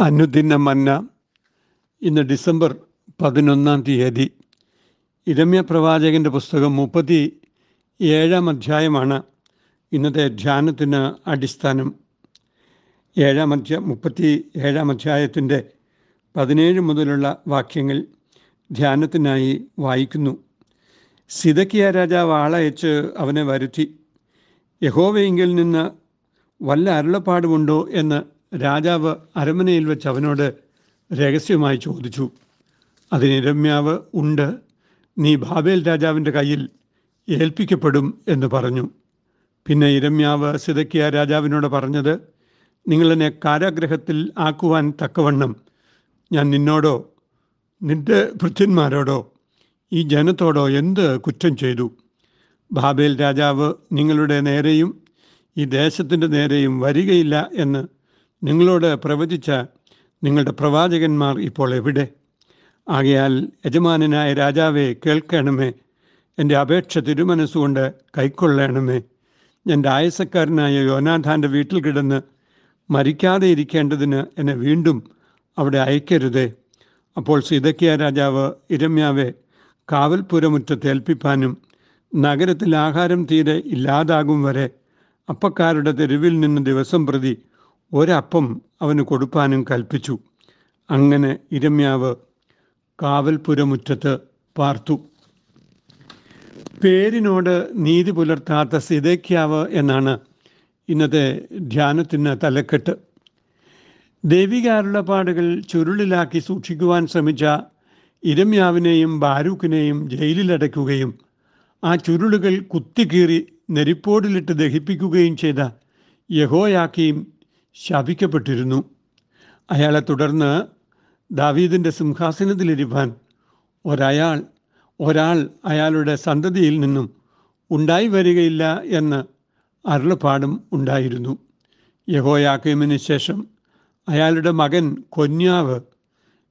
അനുദിന മന്ന ഇന്ന് ഡിസംബർ പതിനൊന്നാം തീയതി. ഇരമ്യ പ്രവാചകന്റെ പുസ്തകം മുപ്പത്തി ഏഴാം അധ്യായമാണ് ഇന്നത്തെ ധ്യാനത്തിന് അടിസ്ഥാനം. ഏഴാം അധ്യായ മുപ്പത്തി ഏഴാം അധ്യായത്തിന്റെ പതിനേഴ് മുതലുള്ള വാക്യങ്ങൾ ധ്യാനത്തിനായി വായിക്കുന്നു. സിതക്കിയ രാജാവ് ആളയച്ച് അവനെ വരുത്തി. യഹോവയെങ്കിൽ നിന്ന് വല്ല അരുളപ്പാടുമുണ്ടോ? എന്ന് രാജാവ് അരമനയിൽ വെച്ച് അവനോട് രഹസ്യമായി ചോദിച്ചു അതിന് രമ്യാവ് ഉണ്ട്. നീ ബാബേൽ രാജാവിന്റെ കയ്യിൽ ഏൽപ്പിക്കപ്പെടും എന്ന് പറഞ്ഞു. പിന്നെ ഇരമ്യാവ് സിതക്കിയ രാജാവിനോട് പറഞ്ഞത് നിങ്ങളെന്നെ കാരാഗ്രഹത്തിൽ ആക്കുവാൻ തക്കവണ്ണം ഞാൻ നിന്നോടോ നിന്റെ ഭൃത്യന്മാരോടോ ഈ ജനത്തോടോ എന്ത് കുറ്റം ചെയ്തു? ബാബേൽ രാജാവ് നിങ്ങളുടെ നേരെയും ഈ ദേശത്തിന്റെ നേരെയും വരികയില്ല എന്ന് നിങ്ങളോട് പ്രവചിച്ച നിങ്ങളുടെ പ്രവാചകന്മാർ ഇപ്പോൾ എവിടെ? ആകയാൽ യജമാനനായ രാജാവെ കേൾക്കണമേ. എന്റെ അപേക്ഷ തിരുമനസ്സുകൊണ്ട് കൈക്കൊള്ളണമേ. എന്റെ ആയസക്കാരനായ യോനാഥാന്റെ വീട്ടിൽ കിടന്ന് മരിക്കാതെ ഇരിക്കേണ്ടതിന് എന്നെ വീണ്ടും അവിടെ അയക്കരുതേ. അപ്പോൾ സീതക്കിയ രാജാവ് ഇരമ്യാവെ കാവൽപുരമുറ്റത്ത് ഏൽപ്പിപ്പാനും നഗരത്തിൽ ആഹാരം തീരെ ഇല്ലാതാകും വരെ അപ്പക്കാരുടെ തെരുവിൽ നിന്ന് ദിവസം പ്രതി ഒരപ്പം അവന് കൊടുപ്പാനും കൽപ്പിച്ചു. അങ്ങനെ ഇരമ്യാവ് കാവൽപുരമുറ്റത്ത് പാർത്തു. പേരിനോട് നീതി പുലർത്താത്ത സിതേക്യാവ് എന്നാണ് ഇന്നത്തെ ധ്യാനത്തിന് തലക്കെട്ട്. ദൈവികാരുളപ്പാടുകൾ ചുരുളിലാക്കി സൂക്ഷിക്കുവാൻ ശ്രമിച്ച ഇരമ്യാവിനെയും ബാരൂക്കിനെയും ജയിലിലടയ്ക്കുകയും ആ ചുരുളുകൾ കുത്തിക്കീറി നെരിപ്പോടിലിട്ട് ദഹിപ്പിക്കുകയും ചെയ്ത യഹോയാക്കിയും ശപിക്കപ്പെട്ടിരുന്നു. അയാളെ തുടർന്ന് ദാവീദിന്റെ സിംഹാസനത്തിലിരുവാൻ ഒരയാൾ ഒരാൾ അയാളുടെ സന്തതിയിൽ നിന്നും ഉണ്ടായി വരികയില്ല എന്ന് അരുളപ്പാടും ഉണ്ടായിരുന്നു. യഹോയാക്കീമിന് ശേഷം അയാളുടെ മകൻ കൊന്യാവ്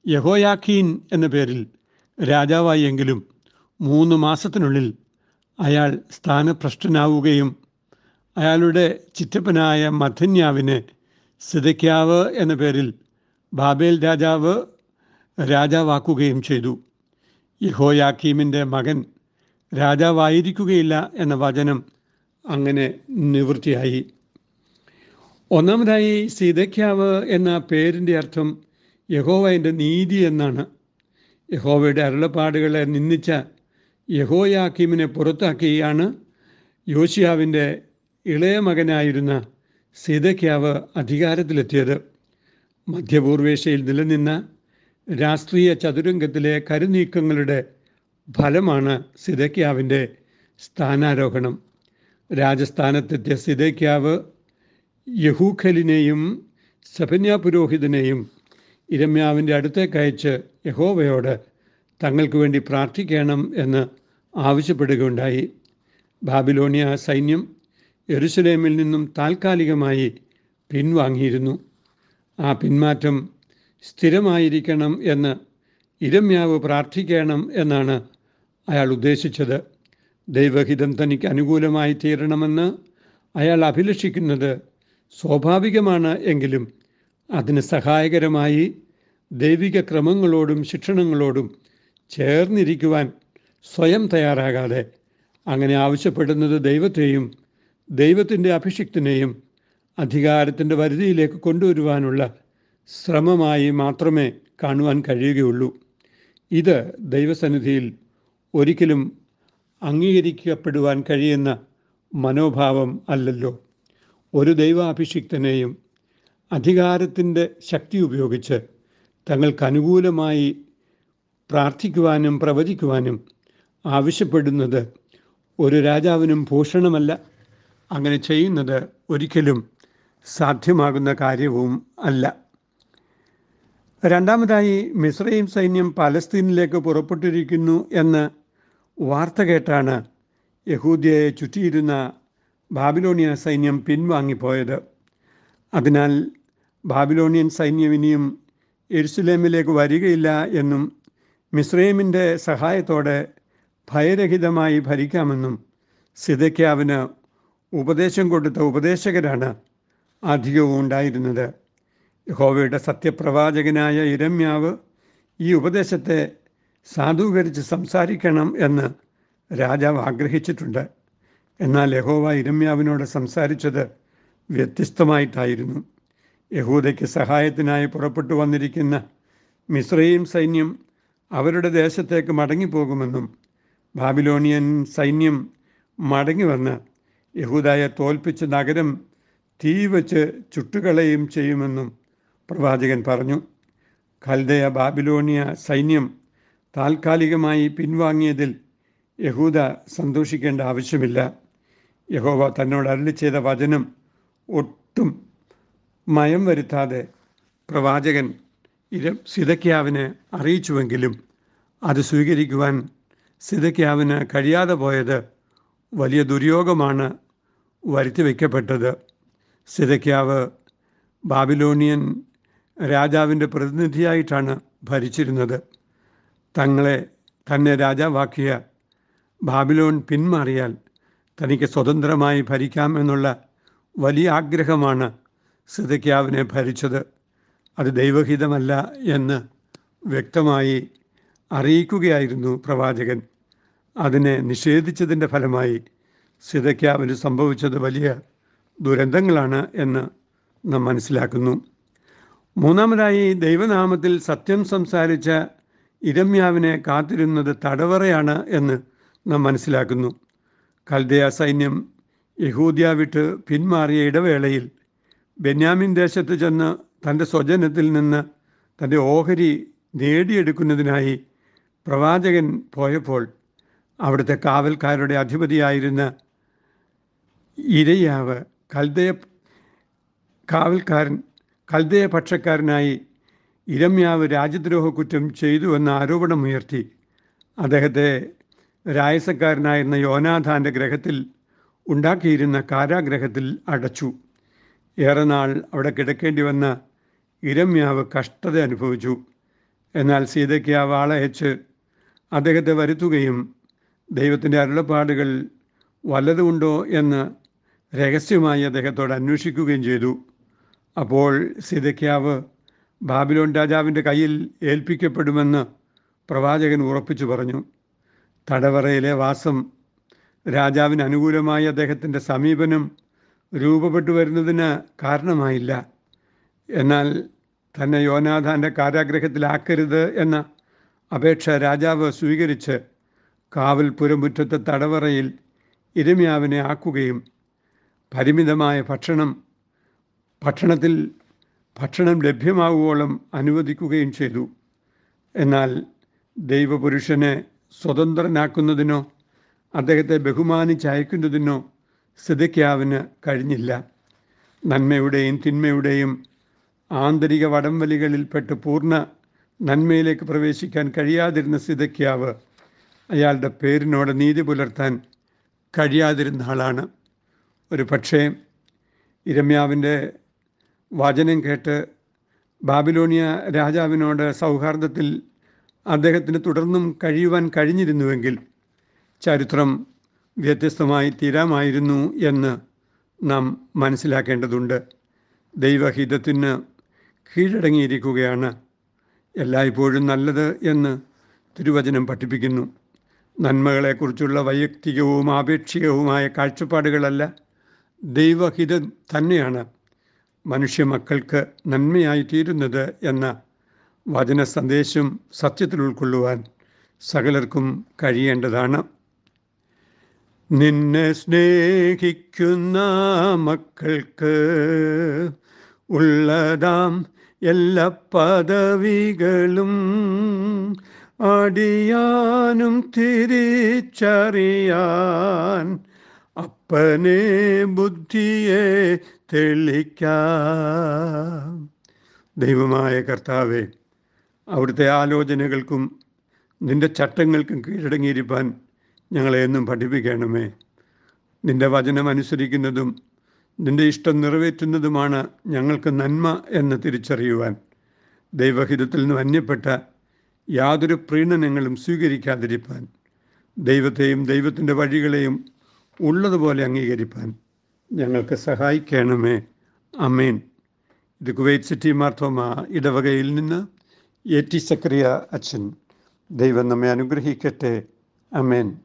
യഹോയാക്കീൻ എന്ന പേരിൽ രാജാവായെങ്കിലും മൂന്ന് മാസത്തിനുള്ളിൽ അയാൾ സ്ഥാനഭ്രഷ്ടനാവുകയും അയാളുടെ ചിറ്റപ്പനായ മഥന്യാവിനെ സിതയ്ക്കാവ് എന്ന പേരിൽ ബാബേൽ രാജാവ് രാജാവാക്കുകയും ചെയ്തു. യഹോയാക്കീമിന്റെ മകൻ രാജാവായിരിക്കുകയില്ല എന്ന വചനം അങ്ങനെ നിവൃത്തിയായി. ഒന്നാമതായി സീതയ്ക്കാവ് എന്ന പേരിന്റെ അർത്ഥം യഹോവയുടെ നീതി എന്നാണ്. യഹോവയുടെ അരുളപ്പാടുകളെ നിന്ദിച്ച യഹോയാക്കീമിനെ പുറത്താക്കിയാണ് യോശിയാവിന്റെ ഇളയ മകനായിരുന്ന സീതയ്ക്കാവ് അധികാരത്തിലെത്തിയത് മധ്യപൂർവേഷ്യയിൽ നിലനിന്ന രാഷ്ട്രീയ ചതുരംഗത്തിലെ കരുനീക്കങ്ങളുടെ ഫലമാണ് സിതയ്ക്കാവിന്റെ സ്ഥാനാരോഹണം. രാജസ്ഥാനത്തെത്തിയ സിതയ്ക്കാവ് യഹൂഖലിനെയും സഫന്യ പുരോഹിതനെയും ഇരമ്യാവിന്റെ അടുത്തേക്ക് അയച്ച് യഹോവയോട് തങ്ങൾക്ക് വേണ്ടി പ്രാർത്ഥിക്കണം എന്ന് ആവശ്യപ്പെടുകയുണ്ടായി. ബാബിലോണിയ സൈന്യം യെരുസലേമിൽ നിന്നും താൽക്കാലികമായി പിൻവാങ്ങിയിരുന്നു. ആ പിന്മാറ്റം സ്ഥിരമായിരിക്കണം എന്ന് ഇരമ്യാവ് പ്രാർത്ഥിക്കണം എന്നാണ് അയാൾ ഉദ്ദേശിച്ചത്. ദൈവഹിതം തനിക്ക് അനുകൂലമായി തീരണമെന്ന് അയാൾ അഭിലഷിക്കുന്നത് സ്വാഭാവികമാണ് എങ്കിലും അതിന് സഹായകരമായി ദൈവിക ക്രമങ്ങളോടും ശിക്ഷണങ്ങളോടും ചേർന്നിരിക്കുവാൻ സ്വയം തയ്യാറാകാതെ അങ്ങനെ ആവശ്യപ്പെടുന്നത് ദൈവത്തെയും ദൈവത്തിന്റെ അഭിഷിക്തനെയും അധികാരത്തിന്റെ പരിധിയിലേക്ക് കൊണ്ടുവരുവാനുള്ള ശ്രമമായി മാത്രമേ കാണുവാൻ കഴിയുകയുള്ളൂ. ഇത് ദൈവസന്നിധിയിൽ ഒരിക്കലും അംഗീകരിക്കപ്പെടുവാൻ കഴിയുന്ന മനോഭാവം അല്ലല്ലോ. ഒരു ദൈവാഭിഷിക്തനെയും അധികാരത്തിന്റെ ശക്തി ഉപയോഗിച്ച് തങ്ങൾക്ക് അനുകൂലമായി പ്രാർത്ഥിക്കുവാനും പ്രവചിക്കുവാനും ആവശ്യപ്പെടുന്നത് ഒരു രാജാവിനും ഭൂഷണമല്ല. അങ്ങനെ ചെയ്യുന്നത് ഒരിക്കലും സാധ്യമാകുന്ന കാര്യവും അല്ല. രണ്ടാമതായി മിസ്രൈം സൈന്യം പലസ്തീനിലേക്ക് പുറപ്പെട്ടിരിക്കുന്നു എന്ന് വാർത്ത കേട്ടാണ് യഹൂദിയയെ ചുറ്റിയിരുന്ന ബാബിലോണിയ സൈന്യം പിൻവാങ്ങിപ്പോയത്. അതിനാൽ ബാബിലോണിയൻ സൈന്യം ഇനിയും എരുസലേമിലേക്ക് വരികയില്ല എന്നും മിസ്രൈമിന്റെ സഹായത്തോടെ ഭയരഹിതമായി ഭരിക്കാമെന്നും സിതയ്ക്കാവിന് ഉപദേശം കൊടുത്ത ഉപദേശകരാണ് അധികവും ഉണ്ടായിരുന്നത്. യഹോവയുടെ സത്യപ്രവാചകനായ ഇരമ്യാവ് ഈ ഉപദേശത്തെ സാധൂകരിച്ച് സംസാരിക്കണം എന്ന് രാജാവ് ആഗ്രഹിച്ചിട്ടുണ്ട്. എന്നാൽ യഹോവ ഇരമ്യാവിനോട് സംസാരിച്ചത് വ്യത്യസ്തമായിട്ടായിരുന്നു. യഹൂദയ്ക്ക് സഹായത്തിനായി പുറപ്പെട്ടു വന്നിരിക്കുന്ന മിശ്രയും സൈന്യം അവരുടെ ദേശത്തേക്ക് മടങ്ങിപ്പോകുമെന്നും ബാബിലോണിയൻ സൈന്യം മടങ്ങി വന്ന് യഹൂദായെ തോൽപ്പിച്ച് നഗരം തീ വച്ച് ചുട്ടുകളയും ചെയ്യുമെന്നും പ്രവാചകൻ പറഞ്ഞു. ഖൽദയ ബാബിലോണിയ സൈന്യം താൽക്കാലികമായി പിൻവാങ്ങിയതിൽ യഹൂദ സന്തോഷിക്കേണ്ട ആവശ്യമില്ല. യഹോവ തന്നോട് അരളി ചെയ്ത വചനം ഒട്ടും മയം വരുത്താതെ പ്രവാചകൻ ഇര സിതക്യാവിനെ അറിയിച്ചുവെങ്കിലും അത് സ്വീകരിക്കുവാൻ സിതക്യാവിന് കഴിയാതെ പോയത് വലിയ ദുര്യോഗമാണ് വരുത്തി വയ്ക്കപ്പെട്ടത് സിതയ്ക്കാവ് ബാബിലോണിയൻ രാജാവിന്റെ പ്രതിനിധിയായിട്ടാണ് ഭരിച്ചിരുന്നത്. തങ്ങളെ തന്നെ രാജാവാക്കിയ ബാബിലോൺ പിന്മാറിയാൽ തനിക്ക് സ്വതന്ത്രമായി ഭരിക്കാം എന്നുള്ള വലിയ ആഗ്രഹമാണ് സിതയ്ക്കാവിനെ ഭരിച്ചത്. അത് ദൈവഹിതമല്ല എന്ന് വ്യക്തമായി അറിയിക്കുകയായിരുന്നു പ്രവാചകൻ. അതിനെ നിഷേധിച്ചതിന്റെ ഫലമായി സിതയ്ക്കാവിന് സംഭവിച്ചത് വലിയ ദുരന്തങ്ങളാണ് എന്ന് നാം മനസ്സിലാക്കുന്നു. മൂന്നാമതായി ദൈവനാമത്തിൽ സത്യം സംസാരിച്ച ഇരമ്യാവിനെ കാത്തിരുന്നത് തടവറയാണ് എന്ന് നാം മനസ്സിലാക്കുന്നു. കൽദയ സൈന്യം യഹൂദ്യ വിട്ട് പിന്മാറിയ ഇടവേളയിൽ ബെന്യാമിൻ ദേശത്ത് ചെന്ന് തന്റെ സ്വജനത്തിൽ നിന്ന് തന്റെ ഓഹരി നേടിയെടുക്കുന്നതിനായി പ്രവാചകൻ പോയപ്പോൾ അവിടുത്തെ കാവൽക്കാരുടെ അധിപതിയായിരുന്ന ഇരയാവ് കൽദയ കാവൽക്കാരൻ കൽദയ പക്ഷക്കാരനായി ഇരമ്യാവ് രാജ്യദ്രോഹ കുറ്റം ചെയ്തു എന്ന ആരോപണമുയർത്തി അദ്ദേഹത്തെ രായസക്കാരനായിരുന്ന യോനാഥാന്റെ ഗ്രഹത്തിൽ ഉണ്ടാക്കിയിരുന്ന കാരാഗ്രഹത്തിൽ അടച്ചു. ഏറെ നാൾ അവിടെ കിടക്കേണ്ടി വന്ന ഇരമ്യാവ് കഷ്ടത അനുഭവിച്ചു. എന്നാൽ സീതയ്ക്ക് ആ വാളയച്ച് അദ്ദേഹത്തെ വരുത്തുകയും ദൈവത്തിന്റെ അരുളപ്പാടുകൾ വല്ലതുമുണ്ടോ എന്ന് രഹസ്യമായി അദ്ദേഹത്തോട് അന്വേഷിക്കുകയും ചെയ്തു. അപ്പോൾ സിതക്യാവ് ബാബിലോൺ രാജാവിന്റെ കയ്യിൽ ഏൽപ്പിക്കപ്പെടുമെന്ന് പ്രവാചകൻ ഉറപ്പിച്ചു പറഞ്ഞു. തടവറയിലെ വാസം രാജാവിന് അനുകൂലമായി അദ്ദേഹത്തിന്റെ സമീപനം രൂപപ്പെട്ടു വരുന്നതിന് കാരണമായില്ല. എന്നാൽ തന്നെ യോനാഥാന്റെ കാരാഗ്രഹത്തിലാക്കരുത് എന്ന അപേക്ഷ രാജാവ് സ്വീകരിച്ച് കാവൽ പുരമുറ്റത്തെ തടവറയിൽ ഇരമ്യാവിനെ ആക്കുകയും പരിമിതമായ ഭക്ഷണം ഭക്ഷണത്തിൽ ഭക്ഷണം ലഭ്യമാവുവോളം അനുവദിക്കുകയും ചെയ്തു. എന്നാൽ ദൈവപുരുഷനെ സ്വതന്ത്രനാക്കുന്നതിനോ അദ്ദേഹത്തെ ബഹുമാനിച്ചയക്കുന്നതിനോ സ്ഥിതിക്കാവിന് കഴിഞ്ഞില്ല. നന്മയുടെയും തിന്മയുടെയും ആന്തരിക വടംവലികളിൽപ്പെട്ട് പൂർണ നന്മയിലേക്ക് പ്രവേശിക്കാൻ കഴിയാതിരുന്ന സ്ഥിതിക്കാവ് അയാളുടെ പേരിനോട് നീതി പുലർത്താൻ കഴിയാതിരുന്ന ആളാണ്. ഒരു പക്ഷേ ഇരമ്യാവിന്റെ വചനം കേട്ട് ബാബിലോണിയ രാജാവിനോട് സൗഹാർദ്ദത്തിൽ അദ്ദേഹത്തിന് തുടർന്നും കഴിയുവാൻ കഴിഞ്ഞിരുന്നുവെങ്കിൽ ചരിത്രം വ്യത്യസ്തമായി തീരാമായിരുന്നു എന്ന് നാം മനസ്സിലാക്കേണ്ടതുണ്ട്. ദൈവഹിതത്തിന് കീഴടങ്ങിയിരിക്കുകയാണ്. എല്ലായ്പ്പോഴും നല്ലത് എന്ന് തിരുവചനം പഠിപ്പിക്കുന്നു. നന്മകളെക്കുറിച്ചുള്ള വൈയക്തികവും ആപേക്ഷികവുമായ കാഴ്ചപ്പാടുകളല്ല ദൈവഹിതം തന്നെയാണ് മനുഷ്യ മക്കൾക്ക് നന്മയായി തീരുന്നത് എന്ന വചന സന്ദേശം സത്യത്തിൽ ഉൾക്കൊള്ളുവാൻ സകലർക്കും കഴിയേണ്ടതാണ്. നിന്നെ സ്നേഹിക്കുന്ന മക്കൾക്ക് ഉള്ളതാം എല്ലാ പദവികളും അടിയാനും തിരിച്ചറിയാൻ അപ്പനെ ബുദ്ധിയെ തെളിക്കാം. ദൈവമായ കർത്താവെ അവിടുത്തെ ആലോചനകൾക്കും നിന്റെ ചട്ടങ്ങൾക്കും കീഴടങ്ങിയിരിക്കാൻ ഞങ്ങളെ എന്നും പഠിപ്പിക്കണമേ. നിന്റെ വചനം അനുസരിക്കുന്നതും നിന്റെ ഇഷ്ടം നിറവേറ്റുന്നതുമാണ് ഞങ്ങൾക്ക് നന്മ എന്ന് തിരിച്ചറിയുവാൻ. ദൈവഹിതത്തിൽ നിന്ന് അന്യപ്പെട്ട യാതൊരു പ്രീണനങ്ങളും സ്വീകരിക്കാതിരിപ്പാൻ. ദൈവത്തെയും ദൈവത്തിന്റെ വഴികളെയും ഉള്ളതുപോലെ അംഗീകരിപ്പാൻ ഞങ്ങൾക്ക് സഹായിക്കണമേ. അമേൻ ഇത് കുവൈറ്റ് സിറ്റി മാർത്തോമ ഇടവകയിൽ നിന്ന് എ ടി സക്രിയ അച്ഛൻ. ദൈവം നമ്മെ അനുഗ്രഹിക്കട്ടെ. അമേൻ